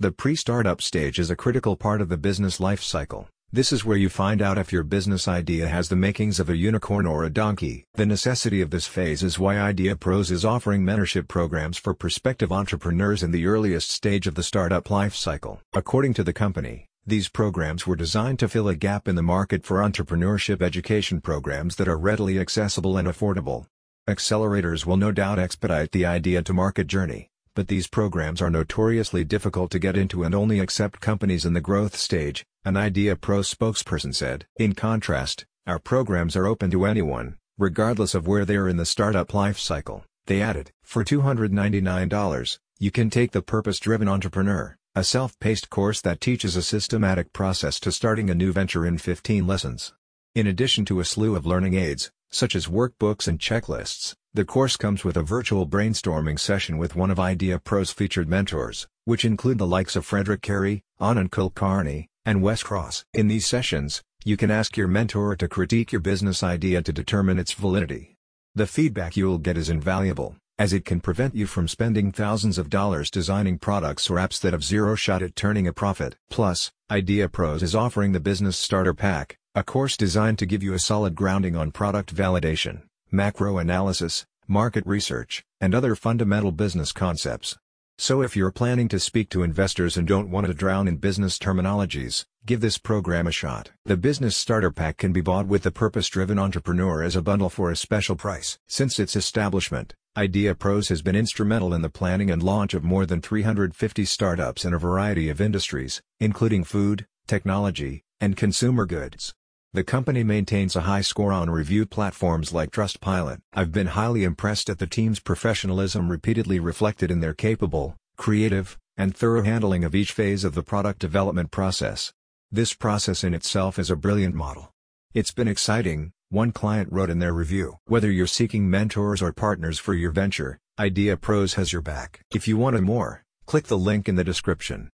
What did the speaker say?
The pre-startup stage is a critical part of the business life cycle. This is where you find out if your business idea has the makings of a unicorn or a donkey. The necessity of this phase is why Idea Pros is offering mentorship programs for prospective entrepreneurs in the earliest stage of the startup life cycle. According to the company, these programs were designed to fill a gap in the market for entrepreneurship education programs that are readily accessible and affordable. Accelerators will no doubt expedite the idea to market journey, but these programs are notoriously difficult to get into and only accept companies in the growth stage, an Idea Pro spokesperson said. In contrast, our programs are open to anyone, regardless of where they are in the startup life cycle, they added. For $299, you can take the Purpose-Driven Entrepreneur, a self-paced course that teaches a systematic process to starting a new venture in 15 lessons. In addition to a slew of learning aids, such as workbooks and checklists, the course comes with a virtual brainstorming session with one of Idea Pro's featured mentors, which include the likes of Frederick Carey, Anand Kulkarni, and Wes Cross. In these sessions, you can ask your mentor to critique your business idea to determine its validity. The feedback you'll get is invaluable, as it can prevent you from spending thousands of dollars designing products or apps that have zero shot at turning a profit. Plus, Idea Pros is offering the Business Starter Pack, a course designed to give you a solid grounding on product validation, macro analysis, market research, and other fundamental business concepts. So if you're planning to speak to investors and don't want to drown in business terminologies, give this program a shot. The Business Starter Pack can be bought with the Purpose-Driven Entrepreneur as a bundle for a special price. Since its establishment, Idea Pros has been instrumental in the planning and launch of more than 350 startups in a variety of industries, including food, technology, and consumer goods. The company maintains a high score on review platforms like Trustpilot. I've been highly impressed at the team's professionalism repeatedly reflected in their capable, creative, and thorough handling of each phase of the product development process. This process in itself is a brilliant model. It's been exciting, one client wrote in their review. Whether you're seeking mentors or partners for your venture, Idea Pros has your back. If you want more, click the link in the description.